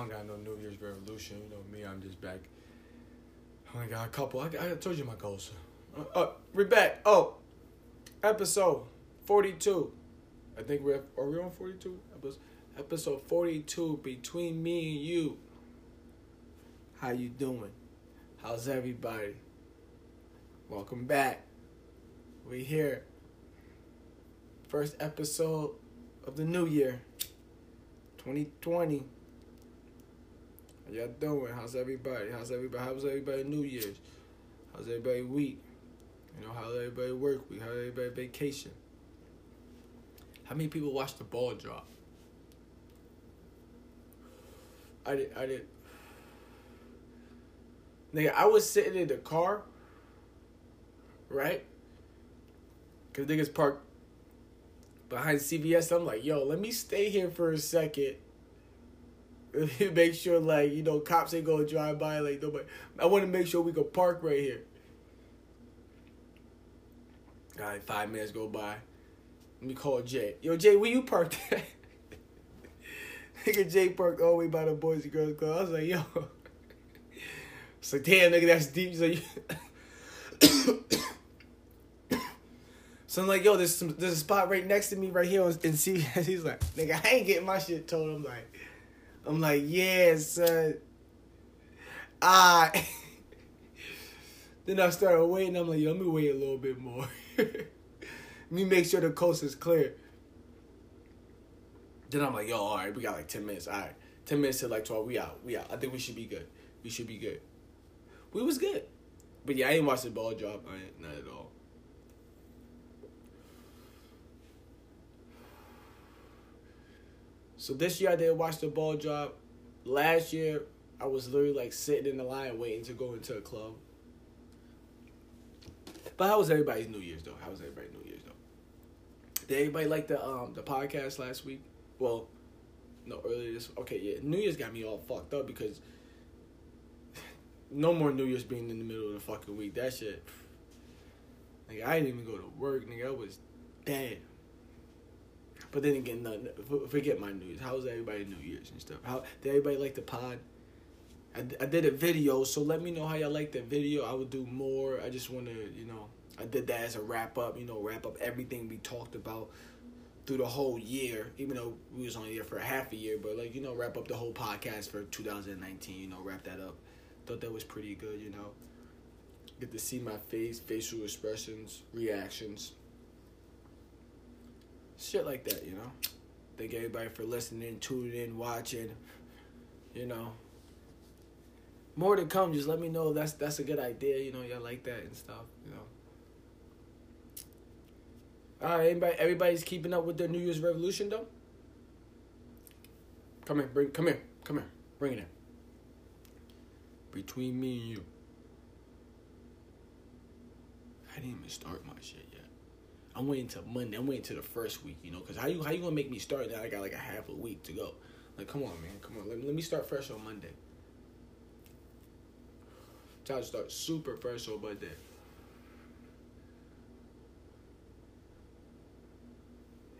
I don't got no New Year's revolution. You know me, I'm just back. I only got a couple. I, I told you my goals. Uh, uh, we're back. Oh, episode 42. I think we're are we on 42? Episode 42 between me and you. How you doing? How's everybody? Welcome back. We here. First episode of the new year. 2020. How y'all doing? How's everybody? How's everybody? How's everybody New Year's? How's everybody week? You know, how's everybody work week? How's everybody vacation? How many people watched the ball drop? I did. I did. Nigga, I was sitting in the car, right? Cause niggas parked behind CVS. I'm like, yo, let me stay here for a second. make sure, like, you know, cops ain't gonna drive by. Like, nobody. I want to make sure we can park right here. All right, five minutes go by. Let me call Jay. Yo, Jay, where you parked at? nigga, Jay parked all the way by the Boys and Girls Club. I was like, yo. It's like, damn, nigga, that's deep. So, you... so I'm like, yo, there's some, there's a spot right next to me right here and see. He's like, nigga, I ain't getting my shit told. I'm like, I'm like, yeah, son. Ah. then I started waiting. I'm like, yo, let me wait a little bit more. let me make sure the coast is clear. Then I'm like, yo, all right, we got like 10 minutes. All right. 10 minutes to like 12. We out. We out. I think we should be good. We should be good we was good. But yeah, I ain't watch the ball drop. I ain't, not at all. So this year I didn't watch the ball drop. Last year I was literally like sitting in the line waiting to go into a club. But how was everybody's New Year's though? How was everybody's New Year's though? Did everybody like the um the podcast last week? Well, no earlier this. Okay, yeah, New Year's got me all fucked up because no more New Year's being in the middle of the fucking week. That shit. Like I didn't even go to work, nigga. I was dead. But then again, no, forget my New Year's. How's everybody New Year's and stuff? How did everybody like the pod? I, I did a video, so let me know how y'all like that video. I would do more. I just want to, you know, I did that as a wrap up. You know, wrap up everything we talked about through the whole year, even though we was only here for half a year. But like, you know, wrap up the whole podcast for 2019. You know, wrap that up thought that was pretty good, you know. Get to see my face, facial expressions, reactions. Shit like that, you know. Thank everybody for listening, tuning in, watching. You know. More to come, just let me know that's that's a good idea, you know, y'all like that and stuff, you know. Alright, anybody everybody's keeping up with the New Year's revolution though? Come here, bring come here, come here, bring it in between me and you. I didn't even start my shit. I'm waiting till Monday. I'm waiting till the first week, you know, because how you how you gonna make me start now? I got like a half a week to go. Like, come on, man, come on. Let me, let me start fresh on Monday. Try to start super fresh on Monday.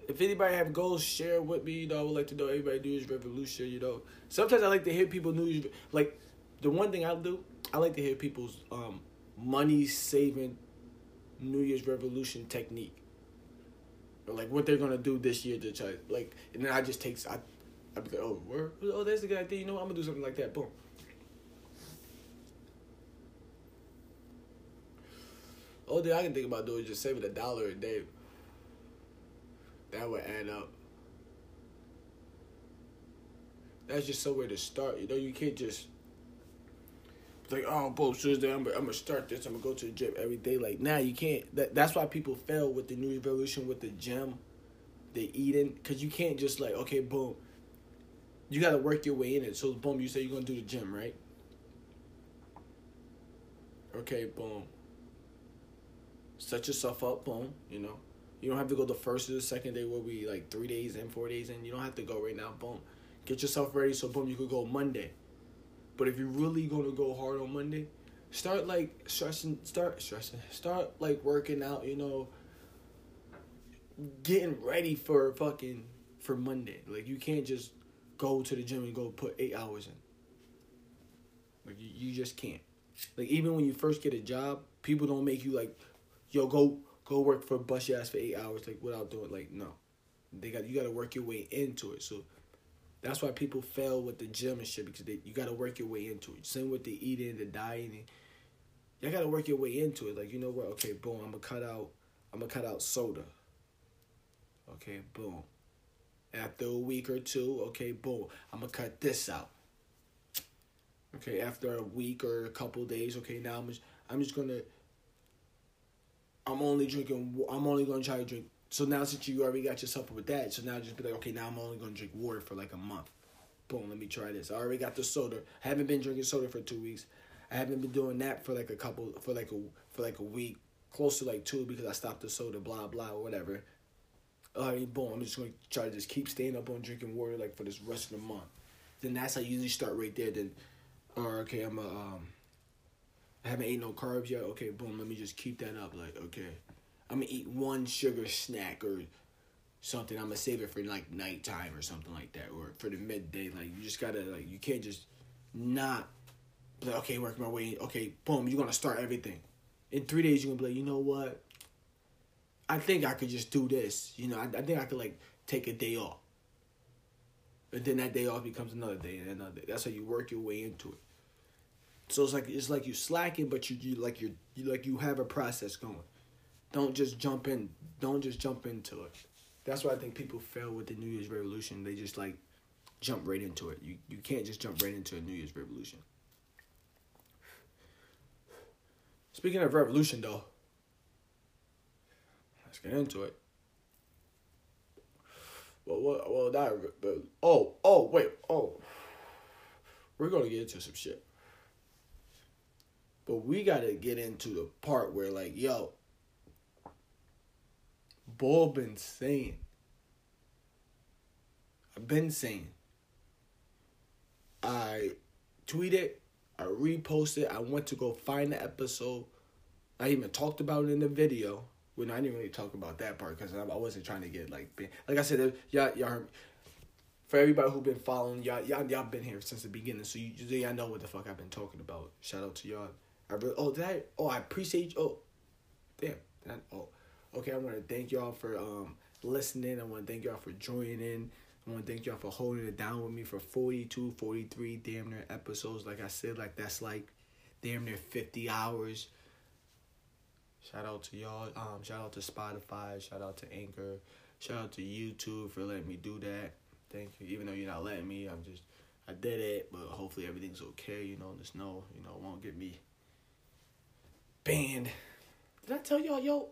If anybody have goals, share with me. You know, I would like to know everybody do Year's revolution. You know, sometimes I like to hear people news like the one thing I do, I like to hear people's um, money saving New Year's revolution technique. Or like what they're gonna do this year to try like and then I just take I I'd be like, oh where oh that's a good idea, you know what? I'm gonna do something like that. Boom. All thing I can think about doing is just saving a dollar a day. That would add up. That's just somewhere to start. You know, you can't just like, oh, Tuesday, I'm, I'm gonna start this. I'm gonna go to the gym every day. Like, nah, you can't. That, that's why people fail with the New Revolution with the gym, the eating, because you can't just like, okay, boom. You gotta work your way in it. So, boom, you say you're gonna do the gym, right? Okay, boom. Set yourself up, boom. You know, you don't have to go the first or the second day. Where we like three days in, four days in. You don't have to go right now. Boom. Get yourself ready. So, boom, you could go Monday but if you're really gonna go hard on Monday, start like stressing, start stressing, start like working out. You know, getting ready for fucking for Monday. Like you can't just go to the gym and go put eight hours in. Like you, you just can't. Like even when you first get a job, people don't make you like, yo, go go work for bus your ass for eight hours like without doing like no. They got you got to work your way into it. So that's why people fail with the gym and shit because they, you got to work your way into it. Same with the eating, the dieting. You got to work your way into it. Like you know what? Okay, boom. I'm gonna cut out. I'm gonna cut out soda. Okay, boom. After a week or two, okay, boom. I'm gonna cut this out. Okay, after a week or a couple days, okay, now I'm just I'm just gonna. I'm only drinking. I'm only gonna try to drink so now since you already got yourself with that, so now just be like, okay, now I'm only gonna drink water for like a month. Boom, let me try this. I already got the soda. I haven't been drinking soda for two weeks. I haven't been doing that for like a couple for like a for like a week, close to like two because I stopped the soda, blah blah whatever. All right, boom. I'm just gonna try to just keep staying up on drinking water like for this rest of the month. Then that's how you usually start right there. Then, or okay, I'm a um. I haven't ate no carbs yet. Okay, boom. Let me just keep that up. Like okay, I'm gonna eat one sugar snack or something. I'm gonna save it for like nighttime or something like that, or for the midday. Like you just gotta like you can't just not like okay, work my way. Okay, boom, you're gonna start everything. In three days, you're gonna be like, you know what? I think I could just do this. You know, I, I think I could like take a day off. And then that day off becomes another day and another day. That's how you work your way into it. So it's like it's like you slacking, but you, you like you you like you have a process going. Don't just jump in. Don't just jump into it. That's why I think people fail with the New Year's revolution. They just like jump right into it. You you can't just jump right into a New Year's revolution. Speaking of revolution, though, let's get into it. Well, well, well that, but, oh, oh, wait, oh, we're gonna get into some shit, but we gotta get into the part where, like, yo, Bull been saying. I've been saying. I tweeted, I reposted, I went to go find the episode. I even talked about it in the video. When I didn't really talk about that part because I wasn't trying to get like like I said, y'all y'all heard, for everybody who been following y'all y'all y'all been here since the beginning, so you y'all know what the fuck I've been talking about. Shout out to y'all. I really oh did I oh I appreciate oh damn oh Okay, I want to thank y'all for um listening. I want to thank y'all for joining in. I want to thank y'all for holding it down with me for 42, 43 damn near episodes. Like I said, like that's like damn near 50 hours. Shout out to y'all. Um, shout out to Spotify. Shout out to Anchor. Shout out to YouTube for letting me do that. Thank you. Even though you're not letting me, I'm just I did it, but hopefully everything's okay. You know, just know you know won't get me banned. Did I tell y'all, yo?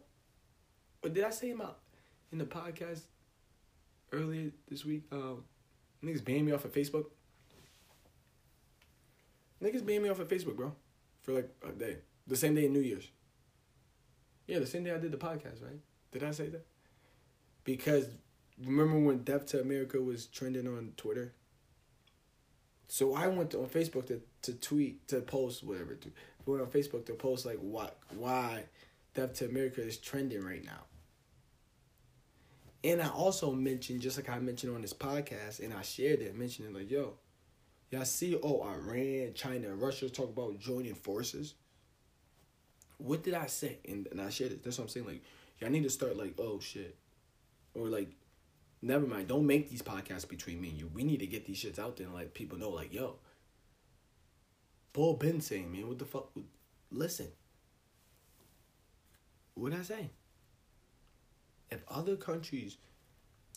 But did I say him out in the podcast earlier this week? Um, niggas banned me off of Facebook. Niggas banned me off of Facebook, bro, for like a day. The same day in New Year's. Yeah, the same day I did the podcast, right? Did I say that? Because remember when Death to America was trending on Twitter? So I went to, on Facebook to, to tweet to post whatever. To, went on Facebook to post like what why Death to America is trending right now. And I also mentioned, just like I mentioned on this podcast, and I shared it, mentioning like, yo, y'all see, oh, Iran, China, Russia talk about joining forces. What did I say? And, and I shared it. That's what I'm saying. Like, y'all need to start like, oh shit, or like, never mind. Don't make these podcasts between me and you. We need to get these shits out there and let people know, like, yo, Bull been saying, man, what the fuck? Listen, what did I say? if other countries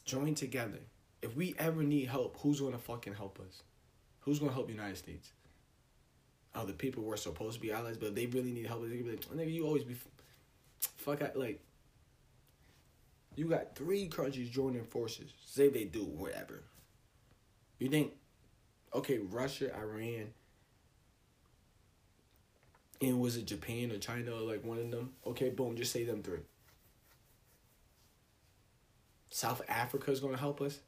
join together, if we ever need help, who's gonna fucking help us? Who's gonna help the United States? Oh, the people we're supposed to be allies, but they really need help. They be like, nigga, you always be fuck out like. You got three countries joining forces. Say they do whatever. You think, okay, Russia, Iran, and was it Japan or China or like one of them? Okay, boom, just say them three. South Africa is going to help us.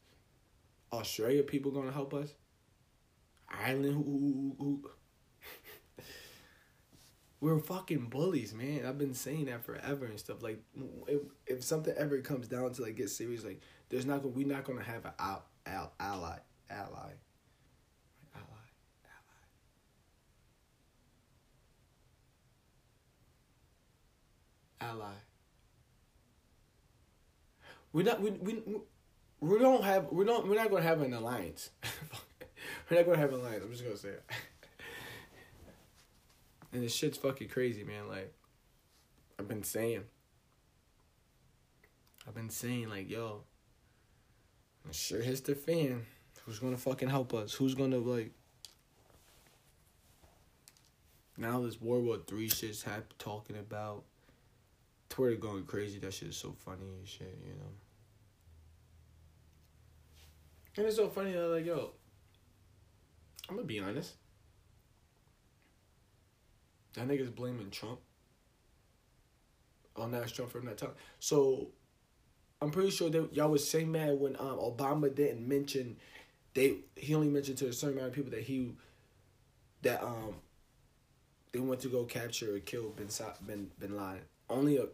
Australia people going to help us. Ireland, who, who, who, we're fucking bullies, man. I've been saying that forever and stuff. Like, if, if something ever comes down to like get serious, like, there's not gonna we're not gonna have an al, al, ally ally. Ally. We're not we we we don't have we don't we're not gonna have an alliance. we're not gonna have an alliance. I'm just gonna say it. and this shit's fucking crazy, man. Like I've been saying. I've been saying like, yo, sure hits the fan. Who's gonna fucking help us? Who's gonna like? Now this World War Three shit's talking about. Twitter going crazy. That shit is so funny and shit, you know. And it's so funny that like, yo, I'm gonna be honest. That nigga's blaming Trump. On that Trump for that time. So I'm pretty sure that y'all was same mad when um, Obama didn't mention they he only mentioned to a certain amount of people that he that um they went to go capture or kill bin bin bin Laden. Only a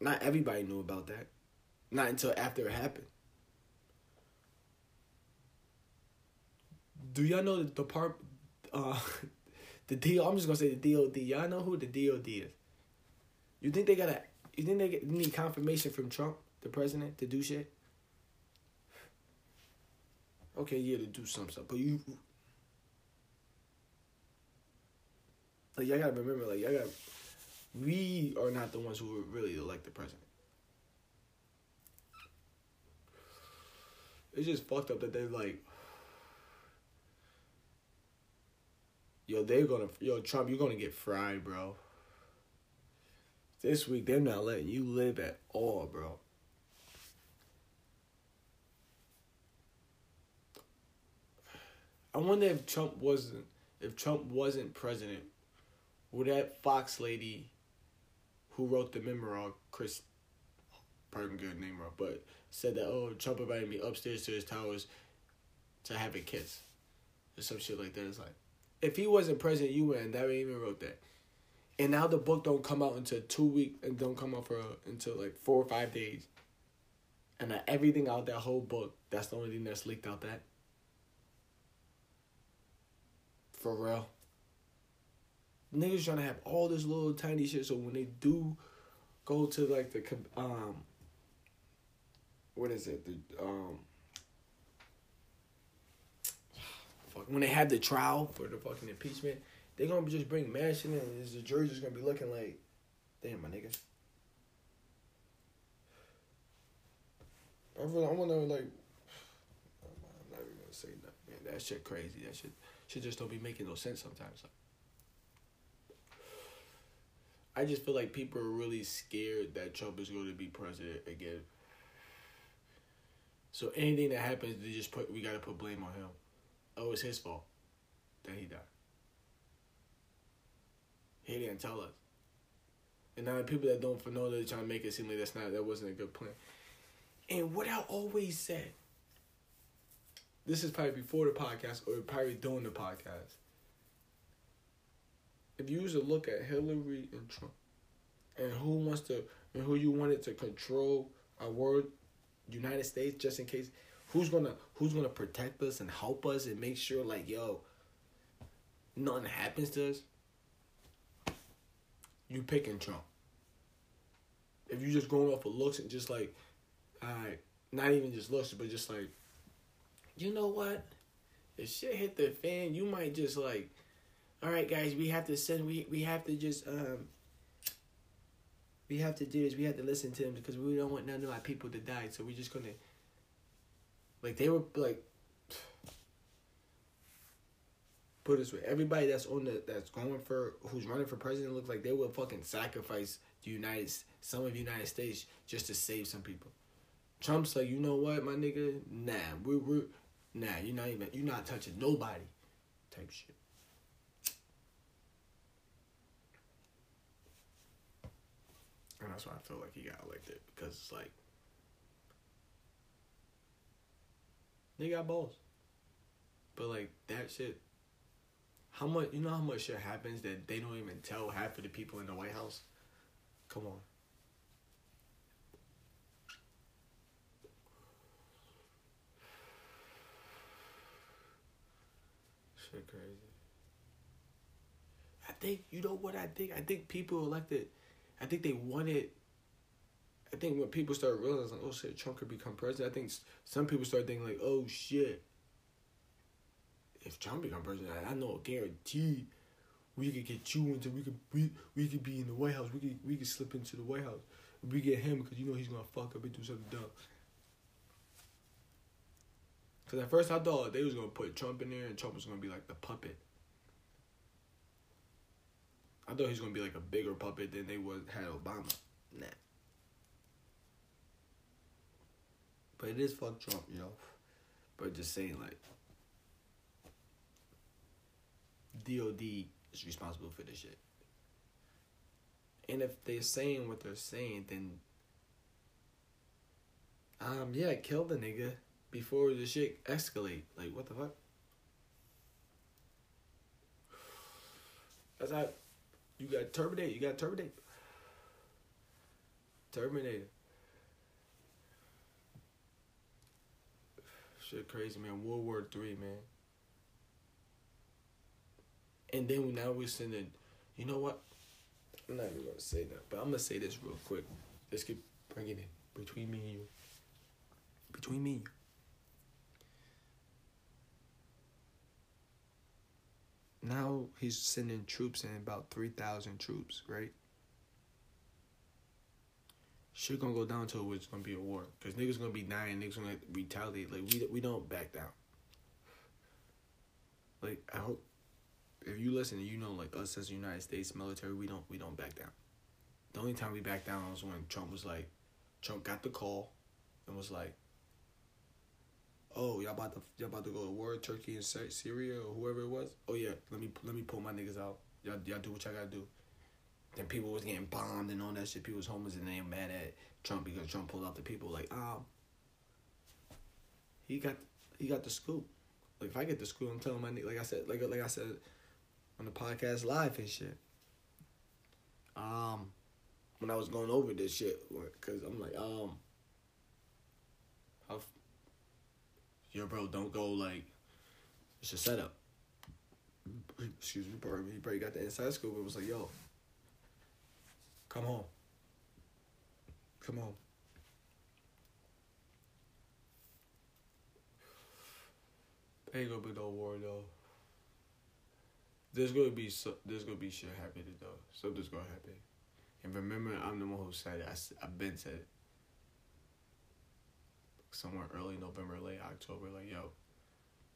not everybody knew about that. Not until after it happened. Do y'all know the department uh the DO I'm just gonna say the DOD. Y'all know who the DOD is. You think they gotta you think they need confirmation from Trump? the president to do shit? Okay, yeah, to do some stuff, but you like y'all gotta remember, like y'all got we are not the ones who really elect the president. It's just fucked up that they're like, yo, they're gonna, yo, Trump, you're gonna get fried, bro. This week, they're not letting you live at all, bro. I wonder if Trump wasn't if Trump wasn't president, would that Fox lady who wrote the memoir, Chris pardon good name wrong, but said that oh Trump invited me upstairs to his towers to have a kiss. Or some shit like that. It's like if he wasn't president, you wouldn't never even wrote that. And now the book don't come out until two weeks and don't come out for until like four or five days. And everything out that whole book, that's the only thing that's leaked out that. For real. Niggas trying to have all this little tiny shit so when they do go to like the um what is it? The um fuck when they have the trial for the fucking impeachment, they gonna just bring mad in and the jury's just gonna be looking like, damn my niggas. I really, I wanna like I'm not even gonna say nothing, man. That shit crazy. That shit shit just don't be making no sense sometimes. I just feel like people are really scared that Trump is going to be president again. So anything that happens, they just put we gotta put blame on him. Oh, it's his fault that he died. He didn't tell us. And now the people that don't know they're trying to make it seem like that's not that wasn't a good plan. And what I always said, this is probably before the podcast or probably during the podcast. If you was to look at Hillary and Trump and who wants to and who you wanted to control our world, United States, just in case, who's gonna who's gonna protect us and help us and make sure like yo, nothing happens to us. You picking Trump. If you just going off of looks and just like, alright, not even just looks, but just like you know what? If shit hit the fan, you might just like, all right, guys, we have to send, we we have to just um, we have to do this. We have to listen to them because we don't want none of our people to die. So we're just gonna, like, they were like, put this way, everybody that's on the that's going for who's running for president looks like they will fucking sacrifice the United some of the United States just to save some people. Trump's like, you know what, my nigga? Nah, we're we're Nah, you're not even you're not touching nobody type shit. And that's why I feel like he got elected because it's like they got balls. But like that shit how much you know how much shit happens that they don't even tell half of the people in the White House? Come on. Shit crazy. I think you know what I think. I think people elected. I think they wanted. I think when people start realizing, oh shit, Trump could become president. I think some people start thinking like, oh shit. If Trump become president, I know guaranteed we could get you into we could we we could be in the White House. We could we could slip into the White House. We get him because you know he's gonna fuck up and do something dumb. Cause at first I thought they was gonna put Trump in there and Trump was gonna be like the puppet. I thought he was gonna be like a bigger puppet than they was had Obama. Nah. But it is fuck Trump, you know. But just saying like DOD is responsible for this shit. And if they're saying what they're saying, then um yeah, kill the nigga before the shit escalate. Like what the fuck? That's how you got terminate. You got terminate. Terminator. Shit crazy man. World War Three man. And then now we're sending. You know what? I'm not even gonna say that, but I'm gonna say this real quick. Let's keep bringing it in between me and you. Between me and you. Now he's sending troops in about 3,000 troops, right? Shit gonna go down to it's gonna be a war. Cause niggas gonna be dying, niggas gonna retaliate. Like we we don't back down. Like I hope if you listen, you know like us as the United States military, we don't we don't back down. The only time we back down was when Trump was like, Trump got the call, and was like, oh y'all about to y'all about to go to war Turkey and Syria or whoever it was. Oh yeah, let me let me pull my niggas out. Y'all y'all do what y'all gotta do. Then people was getting bombed and all that shit. People was homeless and they mad at Trump because Trump pulled out the people. Like um, he got he got the scoop. Like if I get the scoop, I'm telling my like I said like like I said on the podcast live and shit. Um, when I was going over this shit, cause I'm like um, how yo, bro, don't go like it's a setup. Excuse me, bro. He probably got the inside scoop. It was like, yo, come home. Come home. Ain't gonna be no war though. There's gonna be so, there's gonna be shit happening though. Something's gonna happen. And remember, I'm the one who said it. I, I've been said it somewhere early November, late October, like, yo,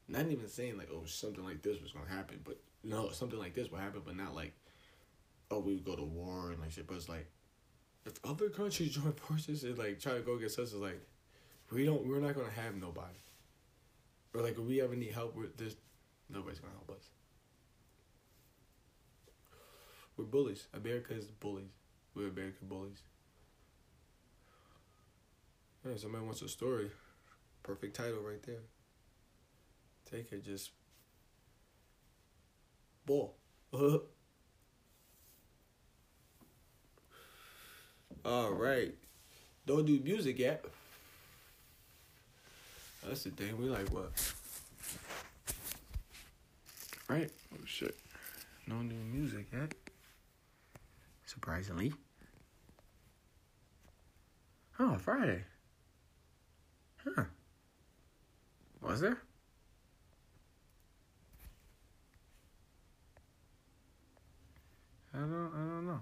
not even saying like, oh, something like this was gonna happen, but no, something like this will happen, but not like, oh, we go to war and like shit. But it's like, if other countries join forces and like try to go against us, it's like, we don't, we're not gonna have nobody. Or like, if we ever need help with this, nobody's gonna help us. We're bullies. America is bullies. We're American bullies. Somebody wants a story. Perfect title right there. Take it, just ball. All right. Don't do music yet. That's the thing. We like what? Right? Oh shit. No new music yet. Surprisingly. Oh, Friday. Huh. Was there? I don't I don't know.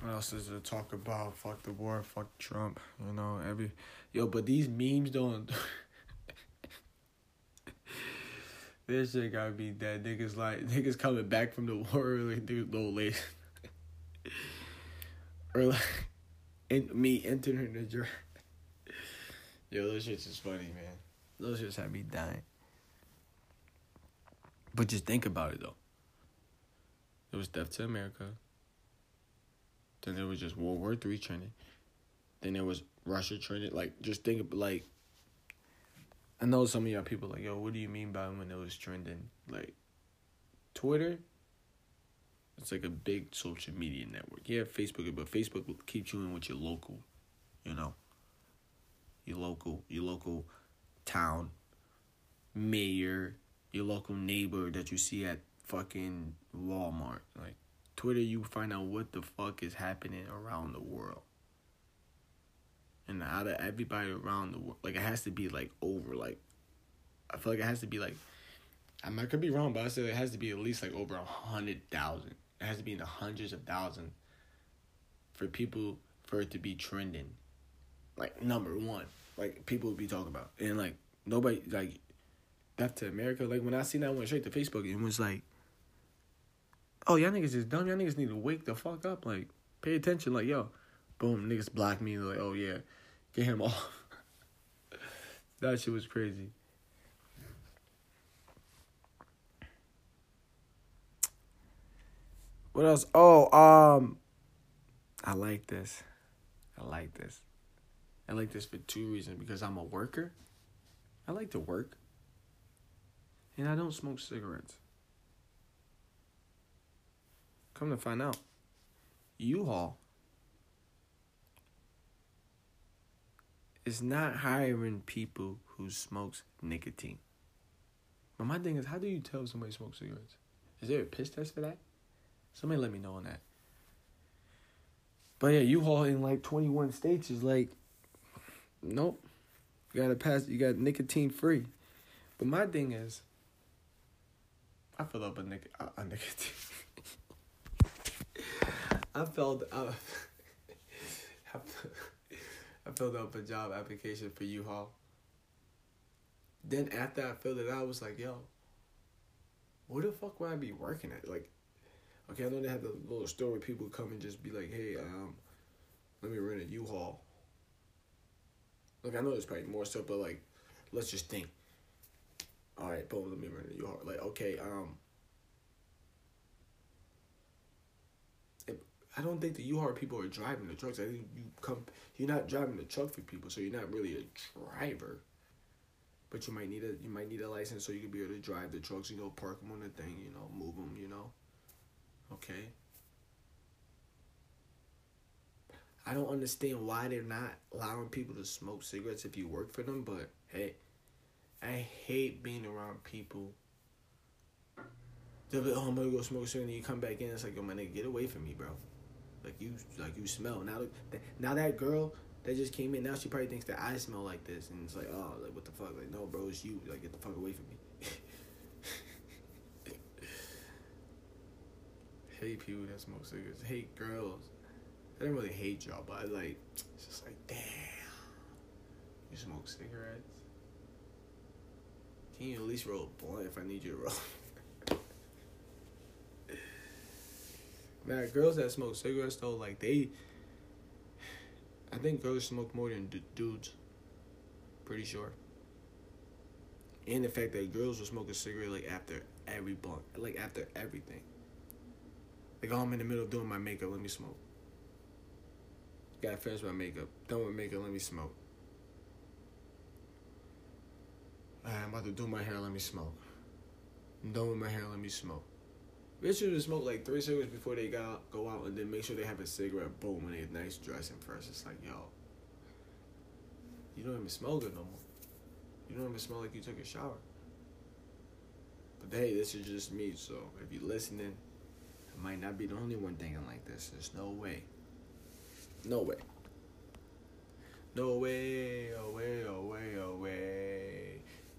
What else is to talk about? Fuck the war, fuck Trump, you know, every yo, but these memes don't This shit gotta be dead. Niggas like niggas coming back from the war like dude low late or like in, me entering the draft. Yo, those shits is funny, man. Those shits had me dying. But just think about it though. It was Death to America. Then there was just World War Three trending. Then there was Russia trending. Like just think of like. I know some of y'all people like, yo, what do you mean by when it was trending? Like, Twitter it's like a big social media network. Yeah, Facebook, but Facebook keeps you in with your local, you know. your local your local town mayor, your local neighbor that you see at fucking Walmart. Like Twitter, you find out what the fuck is happening around the world. And out of everybody around the world, like it has to be like over like, I feel like it has to be like, I might could be wrong, but I said it has to be at least like over a hundred thousand. It has to be in the hundreds of thousands for people for it to be trending. Like number one, like people would be talking about, and like nobody like that to America. Like when I seen that, I went straight to Facebook and was like, "Oh, y'all niggas is dumb. Y'all niggas need to wake the fuck up. Like, pay attention. Like, yo, boom, niggas block me. Like, oh yeah, get him off. that shit was crazy. What else? Oh, um, I like this. I like this. I like this for two reasons. Because I'm a worker. I like to work. And I don't smoke cigarettes. Come to find out, U-Haul is not hiring people who smokes nicotine. But my thing is, how do you tell somebody smokes cigarettes? Is there a piss test for that? Somebody let me know on that. But yeah, U-Haul in like 21 states is like, nope. You gotta pass, you got nicotine free. But my thing is, I filled up a, nic- a, a nicotine. I filled up. Uh, I filled up a job application for U-Haul. Then after I filled it out, I was like, yo, where the fuck would I be working at? Like, okay, I know they have the little store people come and just be like, hey, um, let me rent a U-Haul. Like, I know there's probably more stuff, but like, let's just think. All right, boom, let me rent a U-Haul. Like, okay, um, I don't think the U-Haul people are driving the trucks. I think you come, you're not driving the truck for people, so you're not really a driver. But you might need a you might need a license so you can be able to drive the trucks. You know, park them on the thing. You know, move them. You know. Okay. I don't understand why they're not allowing people to smoke cigarettes if you work for them, but hey, I hate being around people. They'll be, oh, I'm gonna go smoke a cigarette, and you come back in, it's like, yo, man, get away from me, bro. Like you, like you smell. Now, now that girl that just came in, now she probably thinks that I smell like this, and it's like, oh, like what the fuck? Like, no, bro, it's you. Like, get the fuck away from me. Hate people that smoke cigarettes. Hate girls. I didn't really hate y'all, but I like, it's just like, damn, you smoke cigarettes. Can you at least roll a blunt if I need you to roll? Man, girls that smoke cigarettes though, like they, I think girls smoke more than d- dudes. Pretty sure. And the fact that girls will smoke a cigarette like after every blunt, like after everything. Like, oh, I'm in the middle of doing my makeup, let me smoke. Gotta finish my makeup, done with makeup, let me smoke. Ah, I'm about to do my hair, let me smoke. I'm done with my hair, let me smoke. Bitches would smoke like three cigarettes before they got go out, and then make sure they have a cigarette. Boom, when they nice dressing first. It's like, yo, you don't even smell good no more. You don't even smell like you took a shower. But hey, this is just me. So if you're listening, I might not be the only one thinking like this. There's no way. No way. No way, oh way, oh way, oh.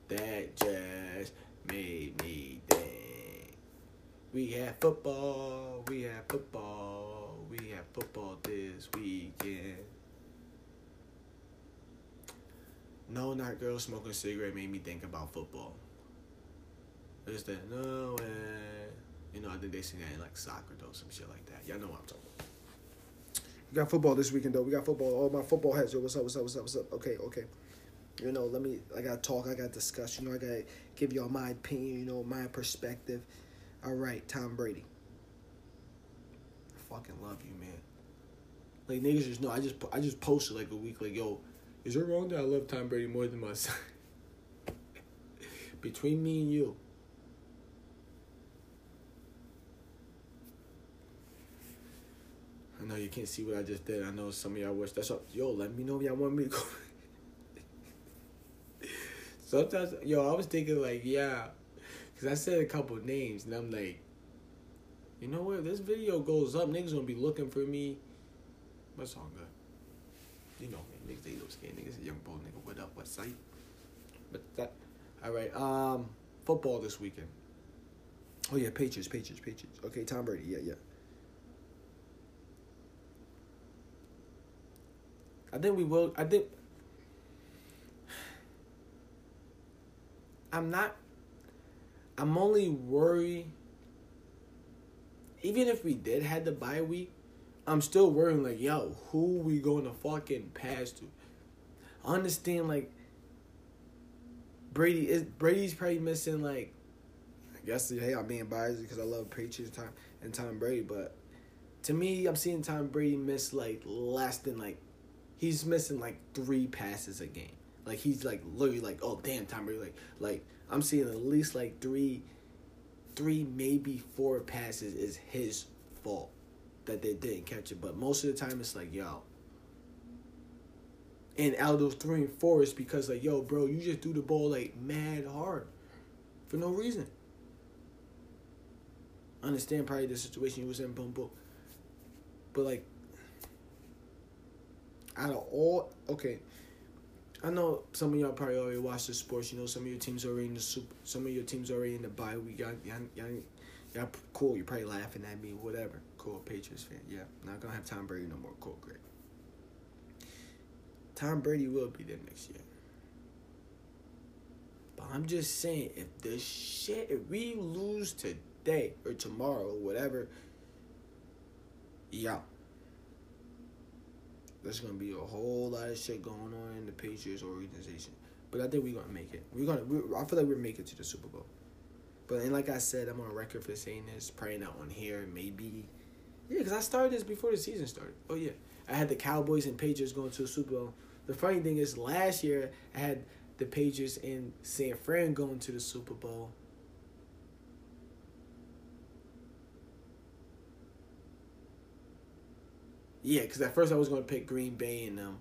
That just made me think. We have football, we have football, we have football this weekend. No, not girls smoking cigarette made me think about football. There's that no way. You know, I think they sing that in like soccer though, some shit like that. Y'all know what I'm talking about. We got football this weekend though. We got football. All my football heads. Yo, what's up? What's up? What's up? What's up? Okay, okay. You know, let me. I gotta talk. I gotta discuss. You know, I gotta give y'all my opinion. You know, my perspective. All right, Tom Brady. I fucking love you, man. Like niggas just know. I just I just posted like a week like, yo, is it wrong that I love Tom Brady more than my son? Between me and you. I know you can't see what I just did. I know some of y'all wish that's up. Yo, let me know if y'all want me to go. Sometimes, yo, I was thinking like, yeah, because I said a couple names, and I'm like, you know what? This video goes up, niggas gonna be looking for me. It's all good. You know me, niggas, they little scared niggas, a young bull nigga. What up? What sight? But that, all right. Um, football this weekend. Oh yeah, Patriots, Patriots, Patriots. Okay, Tom Brady. Yeah, yeah. I think we will. I think. I'm not. I'm only worried. Even if we did had the bye week, I'm still worrying like, yo, who we going to fucking pass to? I understand like. Brady is Brady's probably missing like. I guess hey, I'm being biased because I love Patriots time and Tom Brady, but to me, I'm seeing Tom Brady miss like less than like he's missing like three passes a game. Like he's like literally like, oh damn, Tom Brady. Like like I'm seeing at least like three, three maybe four passes is his fault that they didn't catch it. But most of the time it's like yo. And out of those three and four is because like yo, bro, you just threw the ball like mad hard, for no reason. understand probably the situation he was in, boom boom. But like out of all okay, I know some of y'all probably already watched the sports. You know, some of your teams already in the super. Some of your teams already in the bye week. Y'all, y'all, y'all, cool. You're probably laughing at me. Whatever. Cool. Patriots fan. Yeah. Not gonna have Tom Brady no more. Cool. Great. Tom Brady will be there next year. But I'm just saying, if the shit, if we lose today or tomorrow or whatever, yeah there's gonna be a whole lot of shit going on in the Patriots organization. But I think we're gonna make it. We're gonna. We're, I feel like we're making it to the Super Bowl. But and like I said, I'm on record for saying this. praying not on here. Maybe. Yeah, because I started this before the season started. Oh yeah, I had the Cowboys and Patriots going to the Super Bowl. The funny thing is, last year I had the Patriots and San Fran going to the Super Bowl. Yeah, because at first I was going to pick Green Bay and um.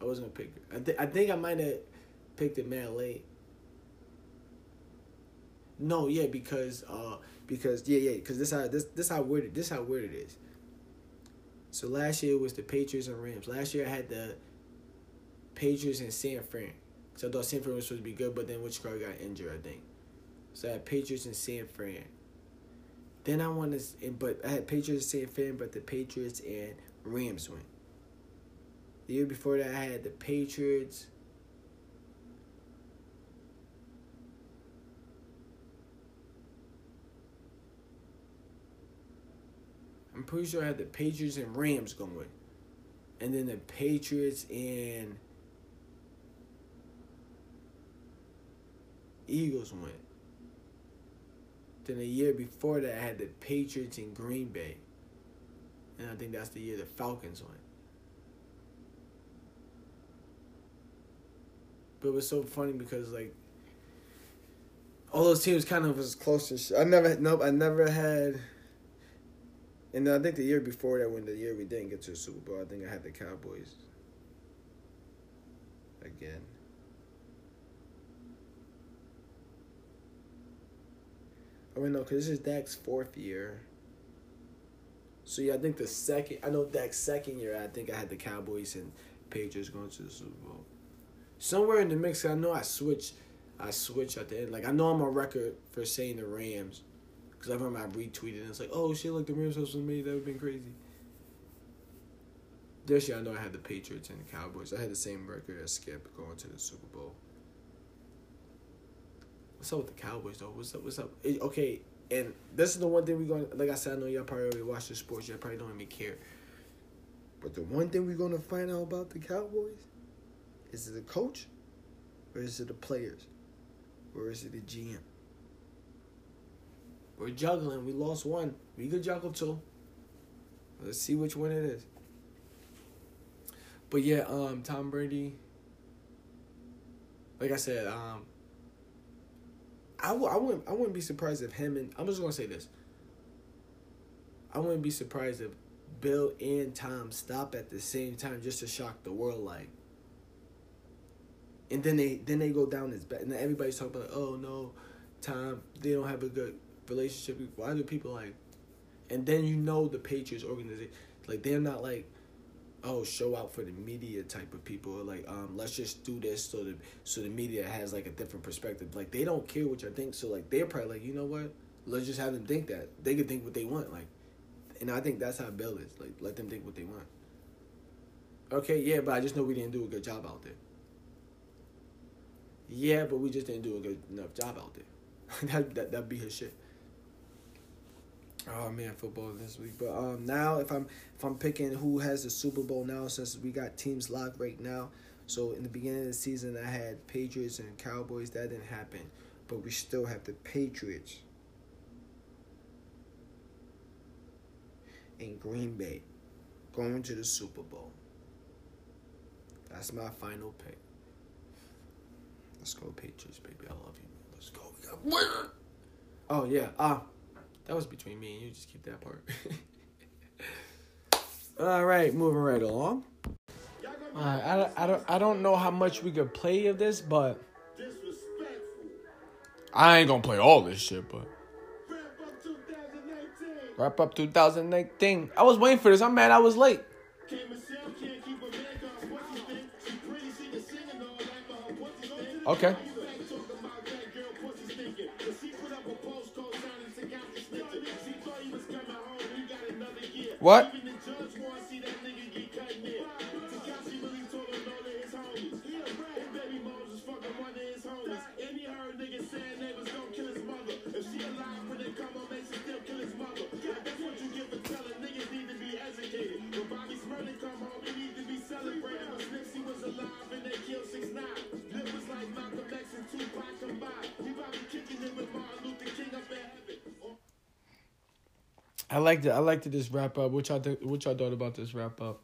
I was gonna pick. I think I think I might have picked it man late. No, yeah, because uh, because yeah, yeah, because this how this this how weird this how weird it is. So last year was the Patriots and Rams. Last year I had the Patriots and San Fran. So I thought San Fran was supposed to be good, but then which car got injured, I think. So I had Patriots and San Fran. Then I wanted, eh, to, but I had Patriots and San Fran, but the Patriots and Rams went. The year before that, I had the Patriots. I'm pretty sure I had the Patriots and Rams going. And then the Patriots and Eagles went. Then the year before that, I had the Patriots in Green Bay. And I think that's the year the Falcons went. But it was so funny because like all those teams kind of was close to. I never nope. I never had. And I think the year before that, when the year we didn't get to the Super Bowl, I think I had the Cowboys. Again. I mean, no, because this is Dak's fourth year. So yeah, I think the second. I know Dak's second year. I think I had the Cowboys and Patriots going to the Super Bowl. Somewhere in the mix, I know I switched. I switched at the end. Like I know I'm on record for saying the Rams, because I remember I retweeted and it's like, oh shit, like the Rams was made. That would have been crazy. This year, I know I had the Patriots and the Cowboys. I had the same record as Skip going to the Super Bowl. What's up with the Cowboys though? What's up? What's up? It, okay, and this is the one thing we're going. to Like I said, I know y'all probably already watch the sports. Y'all probably don't even care. But the one thing we're gonna find out about the Cowboys is it the coach, or is it the players, or is it the GM? We're juggling. We lost one. We could juggle two. Let's see which one it is. But yeah, um, Tom Brady. Like I said, um, I w- I wouldn't I wouldn't be surprised if him and I'm just gonna say this. I wouldn't be surprised if Bill and Tom stop at the same time just to shock the world. Like, and then they then they go down this bad, and everybody's talking about, oh no, Tom, they don't have a good relationship. Why do people like? And then you know the Patriots organization, like they're not like, oh, show out for the media type of people. Like, um, let's just do this so the so the media has like a different perspective. Like they don't care what you think. So like they're probably like, you know what? Let's just have them think that they can think what they want. Like, and I think that's how Bill is. Like, let them think what they want. Okay, yeah, but I just know we didn't do a good job out there. Yeah, but we just didn't do a good enough job out there. that that that'd be his shit. Oh man, football this week. But um now if I'm if I'm picking who has the Super Bowl now since we got teams locked right now. So in the beginning of the season I had Patriots and Cowboys, that didn't happen. But we still have the Patriots in Green Bay going to the Super Bowl. That's my final pick. Let's go Patriots, baby. I love you. Let's go. We got win. Oh yeah. Ah, that was between me and you. Just keep that part. All right, moving right along. All right, I, don't- I don't I don't know how much we could play of this, but I ain't gonna play all this shit. But wrap up 2019. I was waiting for this. I'm mad I was late. Okay. What? I liked it. I liked it. This wrap up. What y'all th- what y'all thought about this wrap up?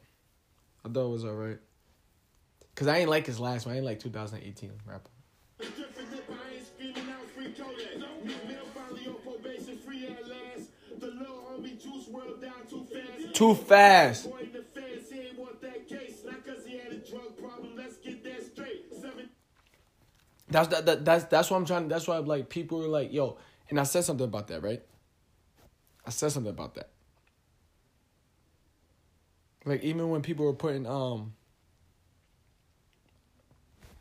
I thought it was alright. Cause I ain't like his last one. I ain't like 2018 wrap up. Too fast. That's that, that that's that's what I'm trying. That's why like people are like, yo, and I said something about that, right? I said something about that. Like even when people were putting um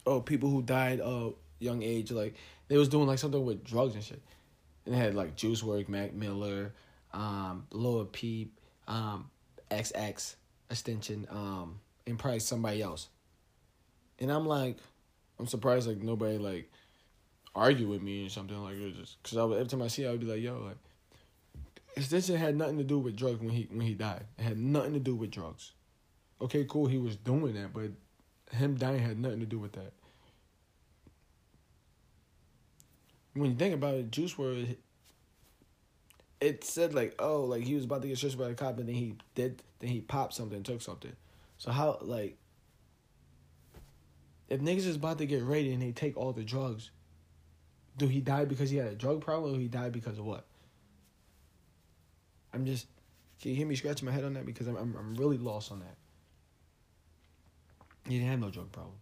oh people who died uh young age like they was doing like something with drugs and shit. And they had like Juice WRLD, Mac Miller, um, Lil Peep, um, XX extension, um, and probably somebody else. And I'm like, I'm surprised like nobody like argue with me or something like it just because every time I see it, I would be like, yo, like extension had nothing to do with drugs when he when he died. It had nothing to do with drugs. Okay, cool, he was doing that, but him dying had nothing to do with that. When you think about it, Juice WRLD, it said like, oh, like he was about to get searched by the cop, and then he did, then he popped something, took something. So how like, if niggas is about to get raided and they take all the drugs, do he die because he had a drug problem, or he died because of what? I'm just, can you hear me scratching my head on that because I'm I'm, I'm really lost on that. He didn't have no drug problem.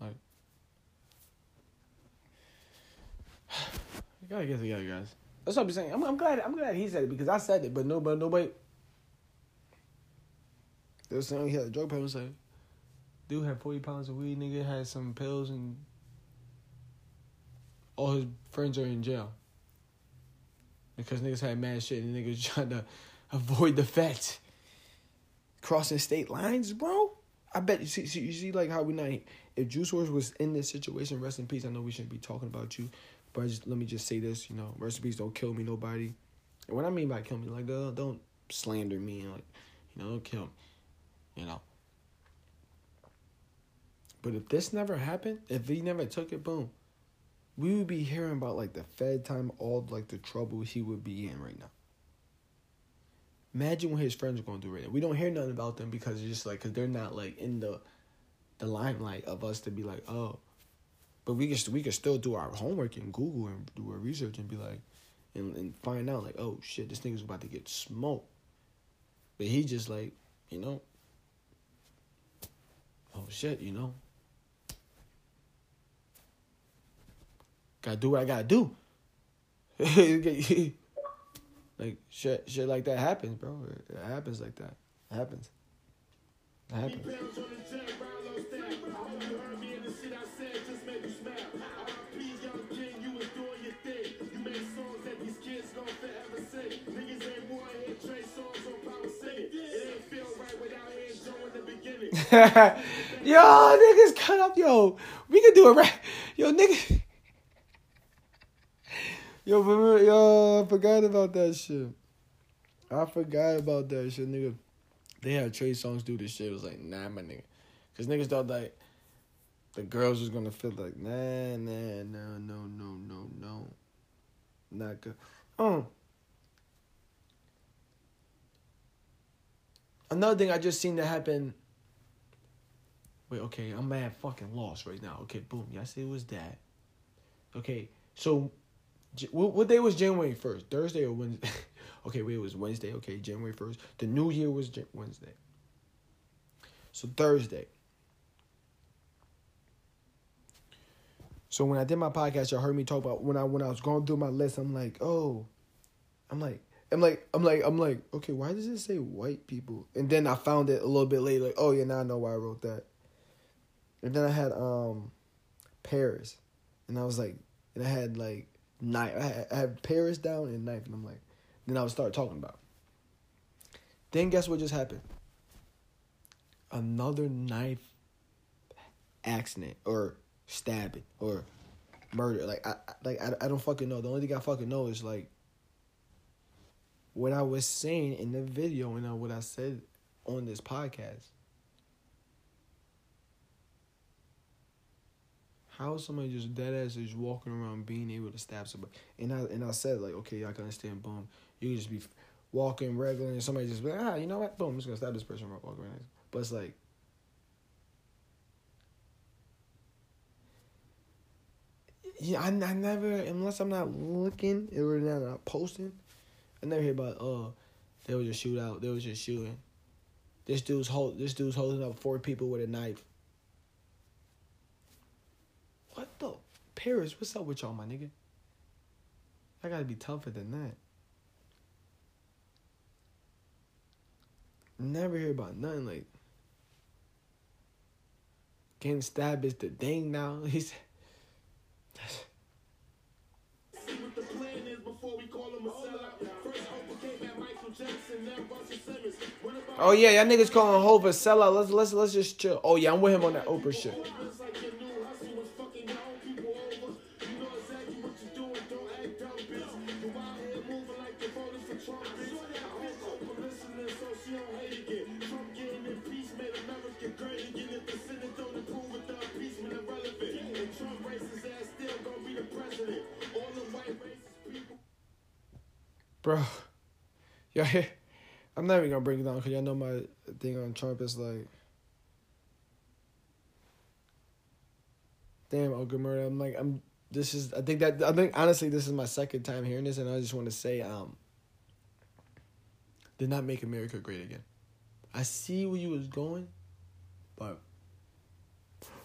Like, you gotta get together, guys. That's what I'm saying. I'm, I'm glad. I'm glad he said it because I said it, but nobody, nobody. They were saying he had a drug problem. Say, dude had forty pounds of weed. Nigga had some pills, and all his friends are in jail because niggas had mad shit and niggas trying to avoid the facts. Crossing state lines, bro. I bet you see, see you see like how we not if Juice WRLD was in this situation, rest in peace. I know we shouldn't be talking about you, but I just let me just say this, you know, rest in peace. Don't kill me, nobody. And what I mean by kill me, like don't, don't slander me, like you know, don't kill me, you know. But if this never happened, if he never took it, boom, we would be hearing about like the Fed time, all like the trouble he would be in right now. Imagine what his friends are going through right now. We don't hear nothing about them because it's just like because they're not like in the the limelight of us to be like oh, but we can we can still do our homework and Google and do our research and be like and, and find out like oh shit this nigga's about to get smoked. But he just like you know, oh shit, you know, gotta do what I gotta do. like shit, shit like that happens, bro. It happens like that. It happens. It happens. yo, niggas cut up. Yo, we can do a rap. Yo, nigga. Yo, remember, yo, I forgot about that shit. I forgot about that shit, nigga. They had Trey Songz do this shit. It was like, nah, my nigga. Because niggas thought like the girls was gonna feel like, nah, nah, no, no, no, no, no. Not good. Oh. Another thing I just seen that happen. Wait, okay, I'm mad fucking lost right now. Okay, boom. Yes, it was that. Okay, so what, day was January 1st? Thursday or Wednesday? okay, wait, it was Wednesday. Okay, January 1st. The new year was Wednesday. So Thursday. So when I did my podcast, y'all heard me talk about when I when I was going through my list, I'm like, oh, I'm like, I'm like, I'm like, I'm like, okay, why does it say white people? And then I found it a little bit later, like, oh yeah, now I know why I wrote that. And then I had um Paris, and I was like, and I had like knife. I had, Paris down and knife, and I'm like, then I would start talking about. Then guess what just happened? Another knife accident or stabbing or murder. Like I like I, I don't fucking know. The only thing I fucking know is like what I was saying in the video and what I said on this podcast. How somebody just dead ass is walking around being able to stab somebody? And I and I said like, okay, I can understand. Boom, you can just be walking regular, and somebody just be like, ah, you know what? Boom, I'm just gonna stab this person right walking around. But it's like. Yeah, I, I never unless I'm not looking or not posting, I never hear about oh, there was a shootout, there was just shooting. This dude's hold this dude's holding up four people with a knife. What the Paris? What's up with y'all, my nigga? I gotta be tougher than that. Never hear about nothing like getting stabbed is the thing now. He's Oh yeah, y'all niggas calling Hov a sellout. Let's let's let's just chill. Oh yeah, I'm with him on that Oprah shit. Bro, yeah, I'm not even gonna bring it down because y'all know my thing on Trump is like, damn, Uncle Murda. I'm like, I'm. This is. I think that. I think honestly, this is my second time hearing this, and I just want to say, um, did not make America great again. I see where you was going, but,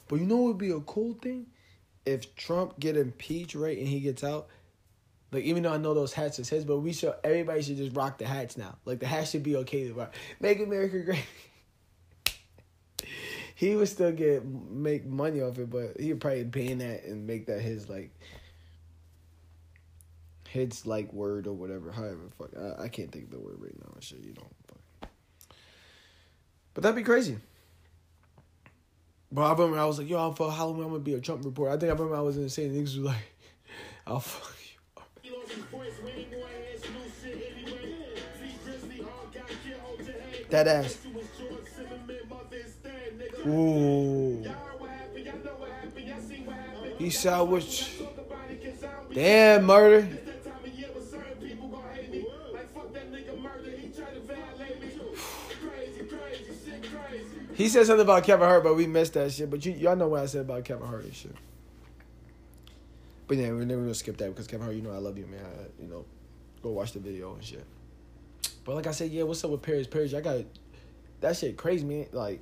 but you know what would be a cool thing, if Trump get impeached right and he gets out like even though I know those hats is his, but we should everybody should just rock the hats now. Like the hat should be okay to rock. Make America great. he would still get make money off it, but he'd probably ban that and make that his like his like word or whatever. However, fuck, I, I can't think of the word right now. I Shit, you know. But that'd be crazy. But I remember I was like, yo, I'm for Halloween. I'm gonna be a Trump reporter. I think I remember I was insane. Niggas was like, I'll fuck That ass. Ooh. He saw which. Damn, Murda. He said something about Kevin Hart, but we missed that shit. But you, y'all know what I said about Kevin Hart and shit. But yeah, we're never gonna skip that because Kevin Hart, you know I love you, man. I, you know, go watch the video and shit. But like I said, yeah, what's up with Paris? Paris, I got that shit crazy, man. Like,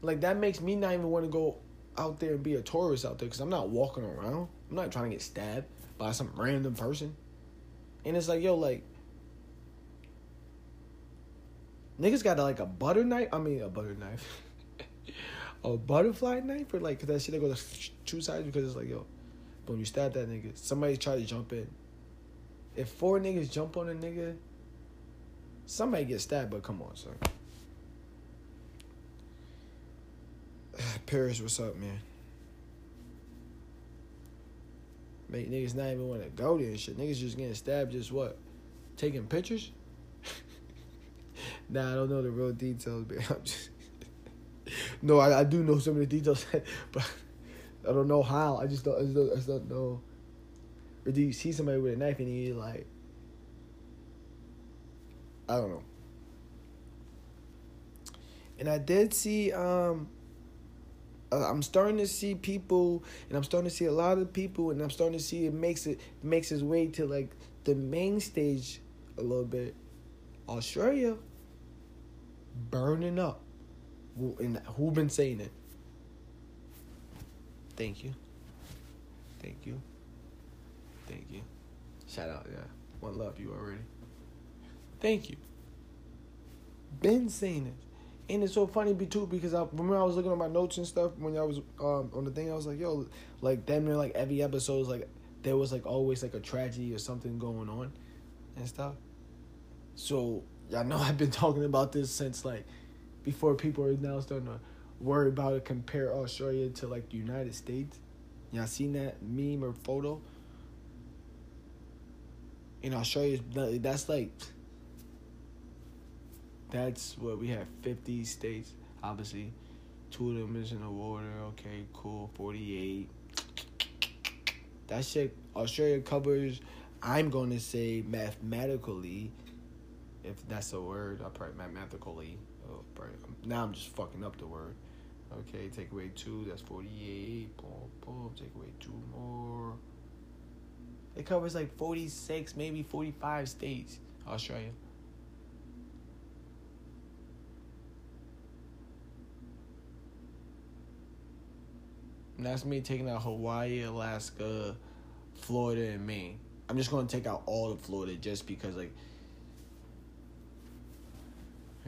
like that makes me not even want to go out there and be a tourist out there because I'm not walking around. I'm not trying to get stabbed by some random person. And it's like, yo, like, niggas got like a butter knife. I mean, a butter knife. a butterfly knife or like, cause that shit that goes two sides because it's like, yo, when you stab that nigga, somebody try to jump in. If four niggas jump on a nigga, somebody get stabbed, but come on, son. Paris, what's up, man? Make niggas not even want to go there and shit. Niggas just getting stabbed, just what? Taking pictures? nah, I don't know the real details, but I'm just. No, I, I do know some of the details, but I don't know how. I just don't. I just don't, I just don't know. Or do you see somebody with a knife and you like? I don't know. And I did see. um uh, I'm starting to see people, and I'm starting to see a lot of people, and I'm starting to see it makes it makes its way to like the main stage a little bit. Australia burning up, and who been saying it? Thank you. Thank you. Thank you. Shout out, yeah. One love you already. Thank you. Been saying it. And it's so funny be too because I remember I was looking at my notes and stuff when I was um, on the thing. I was like, yo, like damn near like every episode is like there was like always like a tragedy or something going on and stuff. So y'all know I've been talking about this since like before people are now starting to worry about it, compare Australia to like the United States. Y'all seen that meme or photo? In Australia, that's like that's what we have 50 states obviously two of them is in the water okay cool 48 that shit australia covers i'm to say mathematically if that's a word I'll probably mathematically probably, now i'm just fucking up the word. Okay take away two that's 48 boom boom take away two more. It covers like 46 maybe 45 states. Australia. And that's me taking out Hawaii, Alaska, Florida, and Maine. I'm just gonna take out all of Florida just because, like,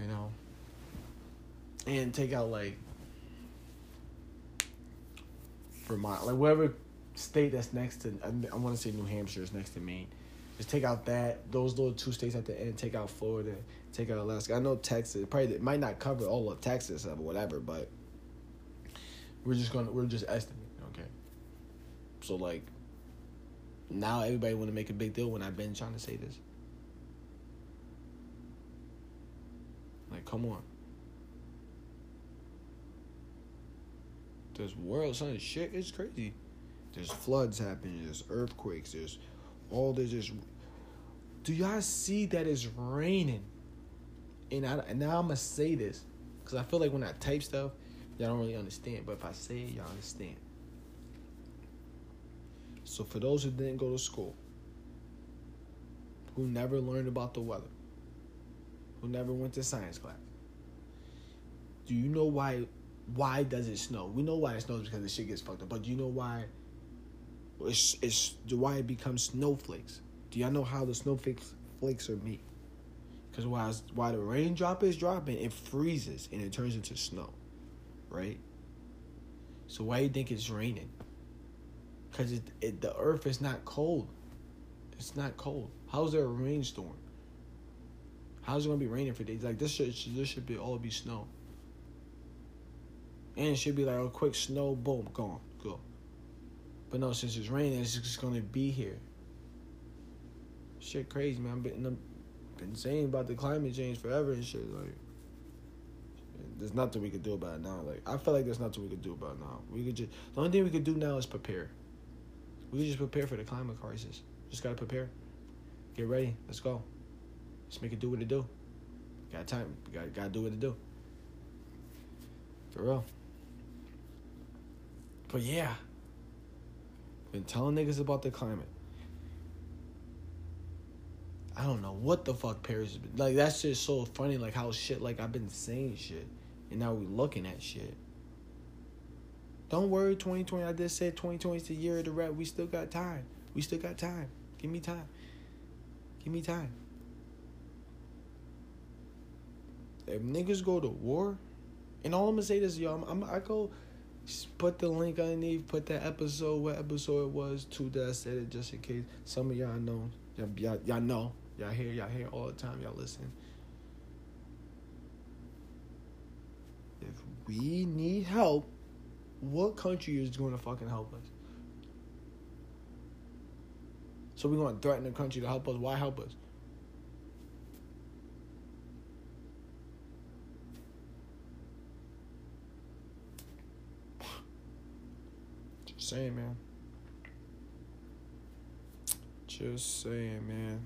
you know, and take out like Vermont, like whatever state that's next to. I, want to say New Hampshire is next to Maine. Just take out that those little two states at the end. Take out Florida. Take out Alaska. I know Texas probably might not cover all of Texas or whatever, but we're just gonna we're just estimating, okay? So like now everybody wanna make a big deal when I've been trying to say this. Like come on. This world, son, shit is crazy. There's floods happening, there's earthquakes, there's all this just do y'all see that it's raining? And I and now I'm gonna say this because I feel like when I type stuff, Y'all don't really understand, but if I say it, y'all understand. So for those who didn't go to school, who never learned about the weather, who never went to science class, do you know why why does it snow? We know why it snows because the shit gets fucked up, but do you know why it's, it's why it becomes snowflakes? Do y'all know how the snowflakes flakes are made? Because while, while the raindrop is dropping, it freezes and it turns into snow right? So why do you think it's raining? Because it, it, the earth is not cold. It's not cold. How's there a rainstorm? How's it gonna be raining for days? Like this should this should be all be snow. And it should be like a quick snow, boom, gone, go. But no, since it's raining, it's just gonna be here. Shit, crazy man. I've been, been saying about the climate change forever and shit. Like, there's nothing we could do about it now. Like I feel like there's nothing we could do about it now. We could just the only thing we could do now is prepare. We could just prepare for the climate crisis. Just gotta prepare. Get ready. Let's go. Let's make it do what it do. Got time. Got gotta do what it do. For real. But yeah. Been telling niggas about the climate. I don't know what the fuck Paris has been like. That's just so funny. Like how shit. Like I've been saying shit, and now we looking at shit. Don't worry, 2020. I just said 2020 is the year of the rat. We still got time. We still got time. Give me time. Give me time. If niggas go to war, and all I'm gonna say this, y'all, I'm, I'm I go just put the link underneath, put that episode, what episode it was, to that I said it just in case some of y'all know. Y'all, y'all, know. Y'all hear, y'all hear all the time. Y'all listen. If we need help, what country is going to fucking help us? So we're going to threaten the country to help us. Why help us? Just saying, man. Just saying, man.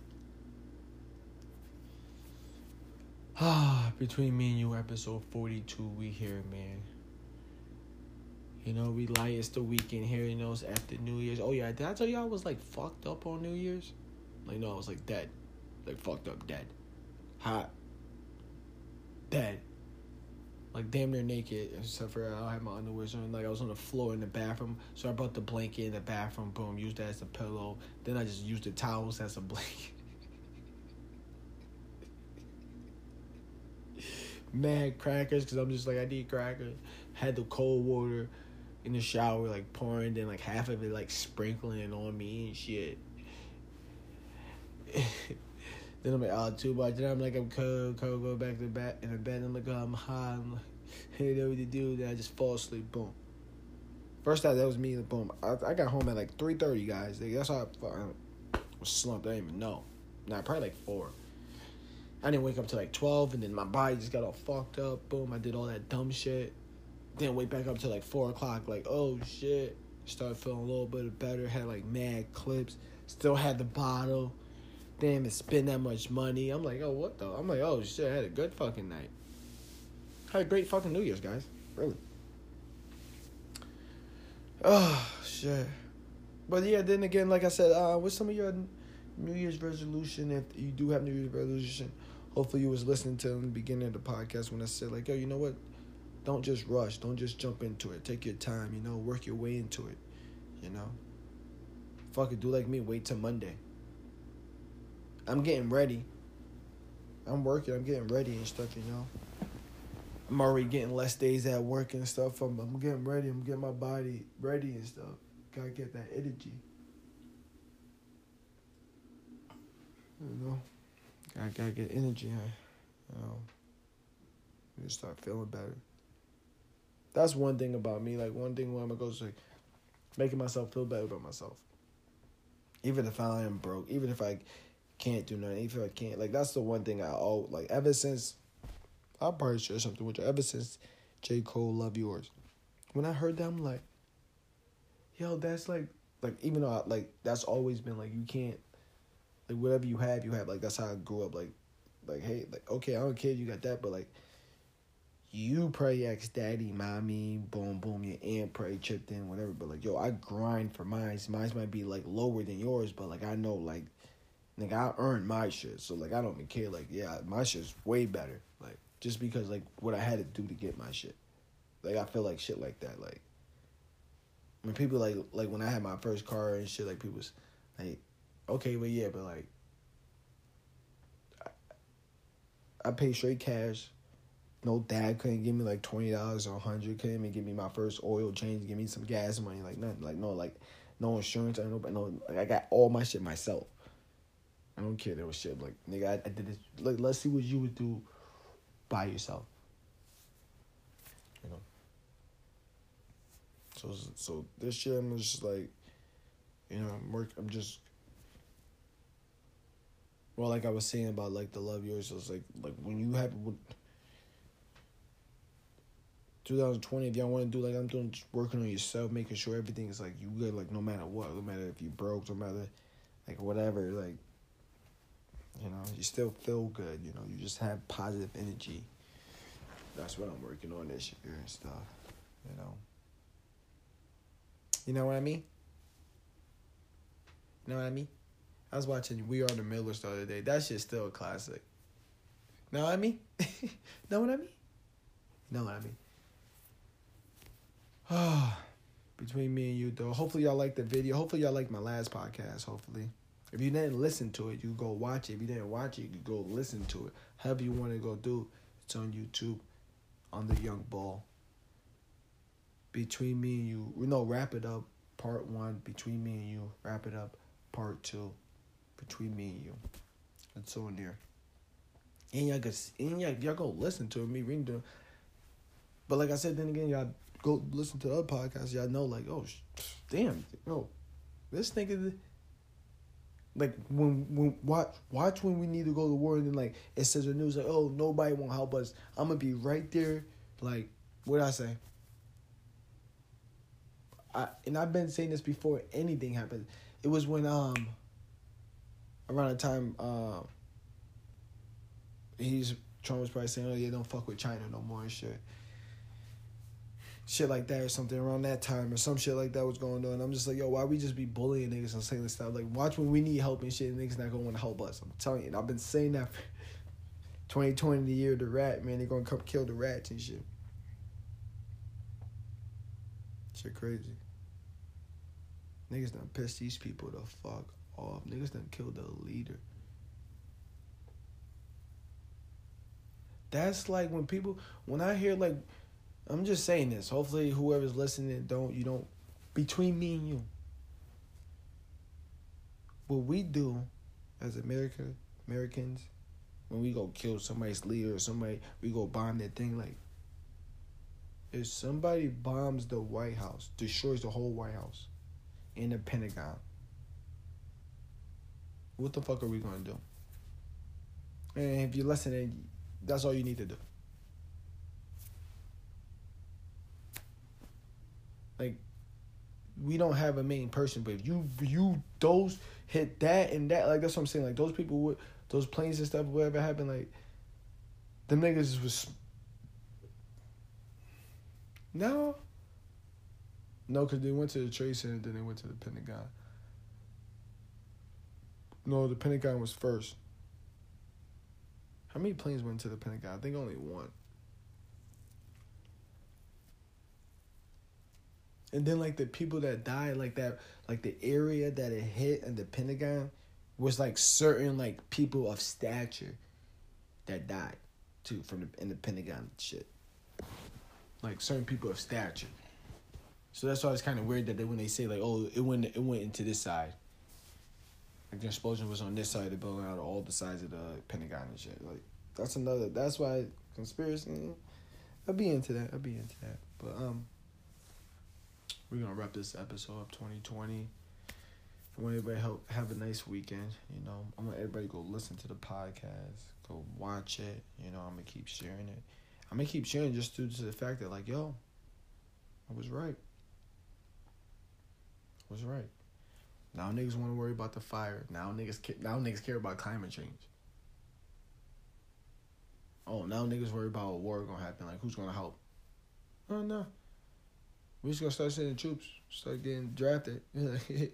Ah, between me and you, episode 42, we here, man. You know, we light. It's the weekend here. You know, it's after New Year's. Oh yeah, did I tell you I was like fucked up on New Year's? Like no, I was like dead, like fucked up, dead, hot, dead, like damn near naked. Except for I had my underwear on. Like I was on the floor in the bathroom, so I brought the blanket in the bathroom. Boom, used that as a pillow. Then I just used the towels as a blanket. Mad crackers, cause I'm just like I need crackers. Had the cold water in the shower, like pouring, then like half of it like sprinkling on me and shit. then I'm like, oh, too much. Then I'm like, I'm cold, cold, go back to the bed in the bed. I'm like, um, oh, I'm hot. I'm like, hey, know what to do. Then I just fall asleep. Boom. First time that was me. Boom. I, I got home at like three thirty, guys. Like, that's how I, I was slumped. I didn't even know. Nah, probably like four. I didn't wake up till like twelve, and then my body just got all fucked up. Boom. I did all that dumb shit. Then wake back up till like four o'clock. Like, oh shit. Started feeling a little bit better. Had like mad clips. Still had the bottle. Damn, it spend that much money. I'm like, oh, what the? I'm like, oh shit. I had a good fucking night. Had a great fucking New Year's, guys. Really. Oh shit. But yeah, then again, like I said, uh, what's some of your New Year's resolution? If you do have New Year's resolution, hopefully you was listening to in the beginning of the podcast when I said like, yo, you know what? Don't just rush. Don't just jump into it. Take your time. You know, work your way into it. You know. Fuck it. Do like me. Wait till Monday. I'm getting ready. I'm working. I'm getting ready and stuff. You know. I'm already getting less days at work and stuff. I'm, I'm getting ready. I'm getting my body ready and stuff. Gotta get that energy. You know. Gotta, gotta get energy. Huh? You know. Just start feeling better that's one thing about me. Like one thing when I'm gonna go is like making myself feel better about myself. Even if I am broke, even if I can't do nothing, even if I can't, like that's the one thing I all like. Ever since I'll probably share something with you. Ever since J Cole Love Yours, when I heard that, I'm like, yo, that's like, like even though I, like that's always been like you can't, like whatever you have, you have. Like that's how I grew up. Like, like hey, like okay, I don't care you got that, but like you pray ex daddy, mommy, boom, boom, your aunt pray chipped in, whatever. But like, yo, I grind for mine. Mine might be like lower than yours, but like I know like, like I earned my shit. So like I don't even care. Like yeah, my shit's way better. Like just because like what I had to do to get my shit. Like I feel like shit like that. Like when people like like when I had my first car and shit, like people was like, okay, but yeah, but like I, I pay straight cash no dad couldn't give me like twenty dollars or a hundred. Couldn't even give me my first oil change. Give me some gas money. Like nothing. Like no. Like no insurance. I know. But no. Like I got all my shit myself. I don't care. There was shit like nigga. I, I did this. Like let's see what you would do by yourself. You know. So so this year I'm just like, you know, I'm work. I'm just. Well, like I was saying about like the love yours, was like like when you have 2020, if y'all want to do like I'm doing, just working on yourself, making sure everything is like you good, like no matter what, no matter if you broke, no matter like whatever, like you know, you still feel good. You know, you just have positive energy. That's what I'm working on this year and stuff. You know. You know what I mean? You know what I mean? I was watching We Are the Millers the other day. That shit's still a classic. Know what I mean? know what I mean? Know what I mean? Between me and you though. Hopefully y'all like the video. Hopefully y'all like my last podcast. Hopefully, if you didn't listen to it, you go watch it. If you didn't watch it, you go listen to it. However you want to go do. It's on YouTube, on the Young Ball. Between me and you, we know wrap it up. Part one. Between me and you, wrap it up. Part two. Between me and you. It's on there. And y'all go, and y'all, y'all go listen to it, me reading to But like I said, then again, y'all go listen to other podcasts. Y'all know, like, oh, damn, yo, this nigga. Like when when watch watch when we need to go to war and then like it says the news like oh nobody won't help us. I'm gonna be right there like what I say? I and I've been saying this before anything happened. It was when um around the time uh he's Trump was probably saying, "Oh yeah, don't fuck with China no more and shit." Shit like that or something around that time or some shit like that was going on. I'm just like, yo, why we just be bullying niggas and saying this stuff? Like, watch when we need help and shit, and niggas not gonna want to help us. I'm telling you, and I've been saying that for 2020, the year of the rat, man. They're gonna come kill the rats and shit. Shit crazy. Niggas done pissed these people the fuck off. Niggas done killed the leader. That's like when people when I hear like I'm just saying this. Hopefully whoever's listening don't you don't between me and you. What we do as America Americans when we go kill somebody's leader or somebody we go bomb that thing like if somebody bombs the White House, destroys the whole White House in the Pentagon, what the fuck are we gonna do? And if you're listening, that's all you need to do. Like, we don't have a main person, but if you you those hit that and that, like that's what I'm saying. Like those people would those planes and stuff, whatever happened, like them niggas was no. No, because they went to the Trade Center, then they went to the Pentagon. No, the Pentagon was first. How many planes went to the Pentagon? I think only one. And then like the people that died, like that, like the area that it hit and the Pentagon was like certain like people of stature that died too from the in the Pentagon shit. Like certain people of stature. So that's why it's kind of weird that they when they say like, oh, it went it went into this side. Like the explosion was on this side of the building out of all the sides of the Pentagon and shit. Like that's another. That's why conspiracy. I'll be into that. I'll be into that. But um, we're gonna wrap this episode up. Twenty twenty. I want everybody help have a nice weekend. You know, I want everybody go listen to the podcast, go watch it. You know, I'm gonna keep sharing it. I'm gonna keep sharing just due to the fact that like, yo, I was right. I was right. Now niggas want to worry about the fire. Now niggas now niggas care about climate change. Oh, now niggas worry about a war gonna happen. Like who's gonna help? Uh, oh no. We just gonna start sending troops, start getting drafted. and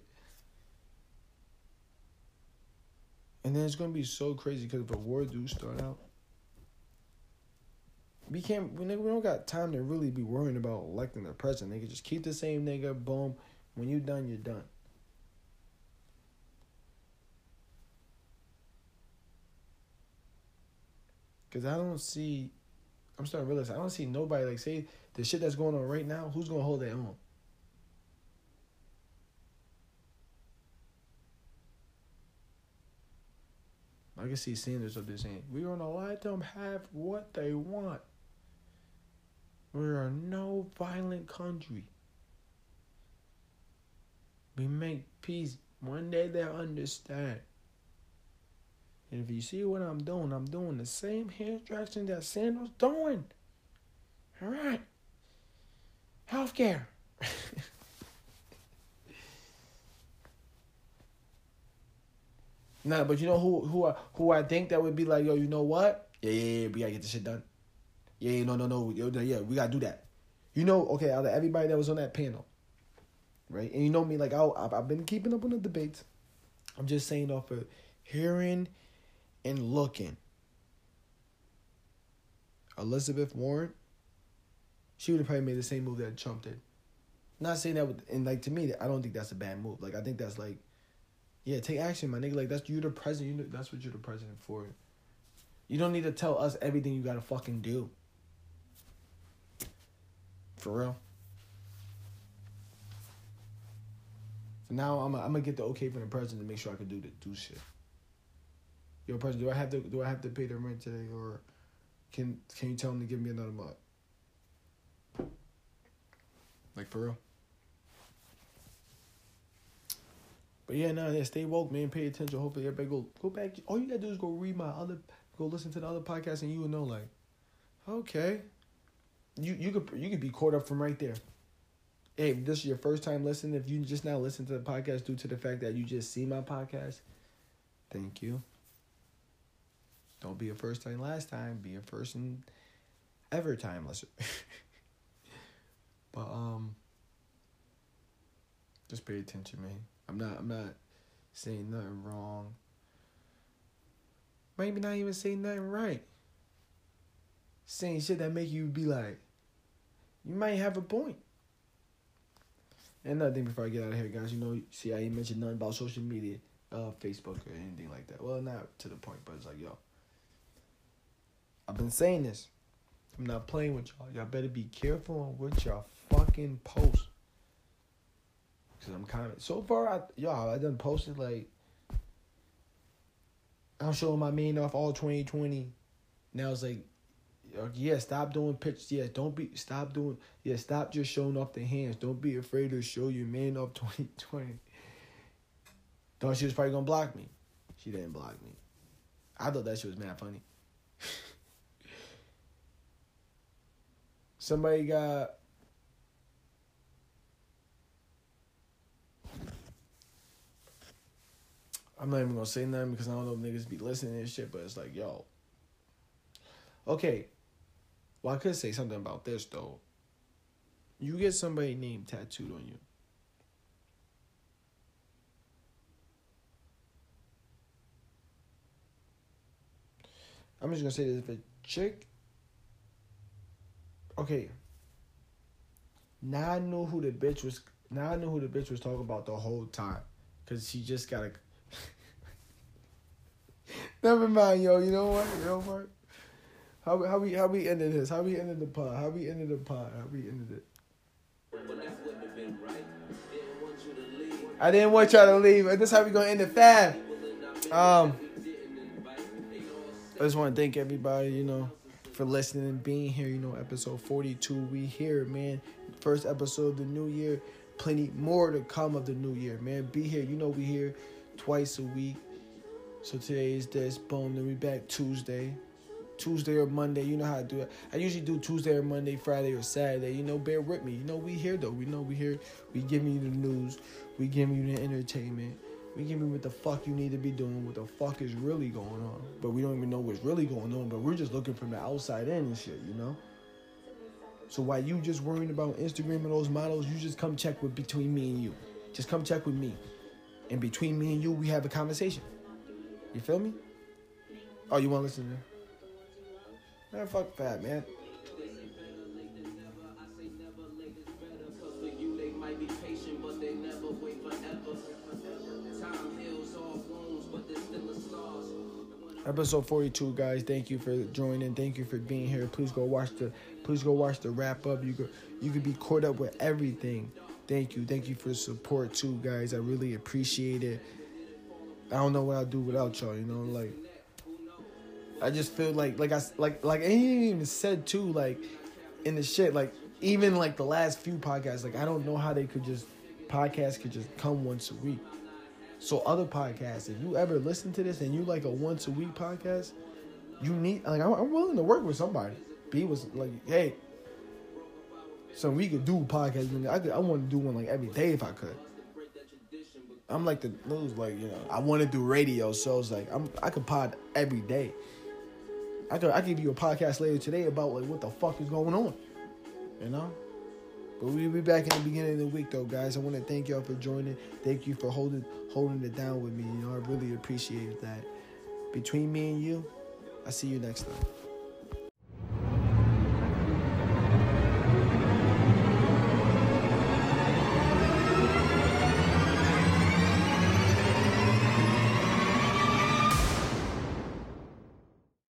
then it's gonna be so crazy because if a war do start out, we can't. We, don't got time to really be worrying about electing the president. They can just keep the same nigga. Boom. When you done, you're done. Cause I don't see, I'm starting to realize I don't see nobody like say the shit that's going on right now. Who's gonna hold that on? I can see Sanders up there saying, "We're gonna let them have what they want. We're no violent country. We make peace. One day they'll understand." And if you see what I'm doing, I'm doing the same instruction that Sanders doing. All right. Healthcare. nah, but you know who who I who I think that would be like, yo, you know what? Yeah, yeah, yeah, we gotta get this shit done. Yeah, yeah, no, no, no, yo, yeah, we gotta do that. You know, okay, out of everybody that was on that panel, right? And you know me, like I, I've been keeping up on the debates. I'm just saying off of hearing and looking. Elizabeth Warren, she would have probably made the same move that Trump did. Not saying that, would, and like to me, I don't think that's a bad move. Like I think that's like, yeah, take action, my nigga. Like that's you're the president. You know, that's what you're the president for. You don't need to tell us everything you gotta fucking do. For real. For now, I'm I'm gonna get the okay from the president to make sure I can do the do shit. Yo, president, do I have to do I have to pay the rent today, or can can you tell him to give me another month? Like for real. But yeah, no, yeah, stay woke, man. Pay attention. Hopefully, everybody go go back. All you gotta do is go read my other, go listen to the other podcast, and you will know, like, okay, you you could you could be caught up from right there. Hey, if this is your first time listening, if you just now listen to the podcast due to the fact that you just see my podcast, thank you. Don't be a first time last time. Be a first and ever time listener. but um, just pay attention, man. I'm not. I'm not saying nothing wrong. Maybe not even saying nothing right. Saying shit that make you be like, you might have a point. And another thing before I get out of here, guys, you know, see, I ain't mentioned nothing about social media, uh, Facebook or anything like that. Well, not to the point, but it's like, yo, I've been saying this. I'm not playing with y'all. Y'all better be careful on what y'all fucking post. Cause I'm kind of so far. I y'all I done posted like I'm showing my main off all 2020. Now it's like, uh, yeah, stop doing pictures. Yeah, don't be stop doing. Yeah, stop just showing off the hands. Don't be afraid to show your man off 2020. Thought she was probably gonna block me. She didn't block me. I thought that shit was mad funny. Somebody got I'm not even gonna say nothing because I don't know if niggas be listening and shit, but it's like, yo. Okay. Well, I could say something about this though. You get somebody name tattooed on you. I'm just gonna say this: if a chick, okay. Now I know who the bitch was. Now I know who the bitch was talking about the whole time, cause she just got a Never mind, yo. You know what? You know what? How how we how we ended this? How we ended the pod? How we ended the pod? How we ended it? I didn't want y'all to leave. This how we gonna end the fab. Um, I just want to thank everybody, you know, for listening and being here. You know, episode forty two. We here, man. First episode of the new year. Plenty more to come of the new year, man. Be here. You know we here twice a week. So today is this. Boom. Then we back Tuesday. Tuesday or Monday. You know how I do it. I usually do Tuesday or Monday, Friday or Saturday. You know, bear with me. You know, we here though. We know we here. We giving you the news. We giving you the entertainment. We giving you what the fuck you need to be doing. What the fuck is really going on. But we don't even know what's really going on. But we're just looking from the outside in and shit. You know. So while you just worrying about Instagram and those models, you just come check with between me and you. Just come check with me. And between me and you, we have a conversation. You feel me? Oh, you want to listen to Man, fuck that, man. Episode 42 guys, thank you for joining. Thank you for being here. Please go watch the please go watch the wrap up. You could you could be caught up with everything. Thank you. Thank you for the support too, guys. I really appreciate it. I don't know what I'd do without y'all, you know, like I just feel like like I like like he even said too, like in the shit, like even like the last few podcasts, like I don't know how they could just podcasts could just come once a week. So other podcasts, if you ever listen to this and you like a once a week podcast, you need like I'm, I'm willing to work with somebody. B was like, hey, so we could do podcasts. I could, I want to do one like every day if I could. I'm like the news, like you know, I want to do radio, so it's like I'm I could pod every day. I could I give you a podcast later today about like what the fuck is going on, you know. But we'll be back in the beginning of the week, though, guys. I want to thank y'all for joining. Thank you for holding holding it down with me. You know, I really appreciate that. Between me and you, I see you next time.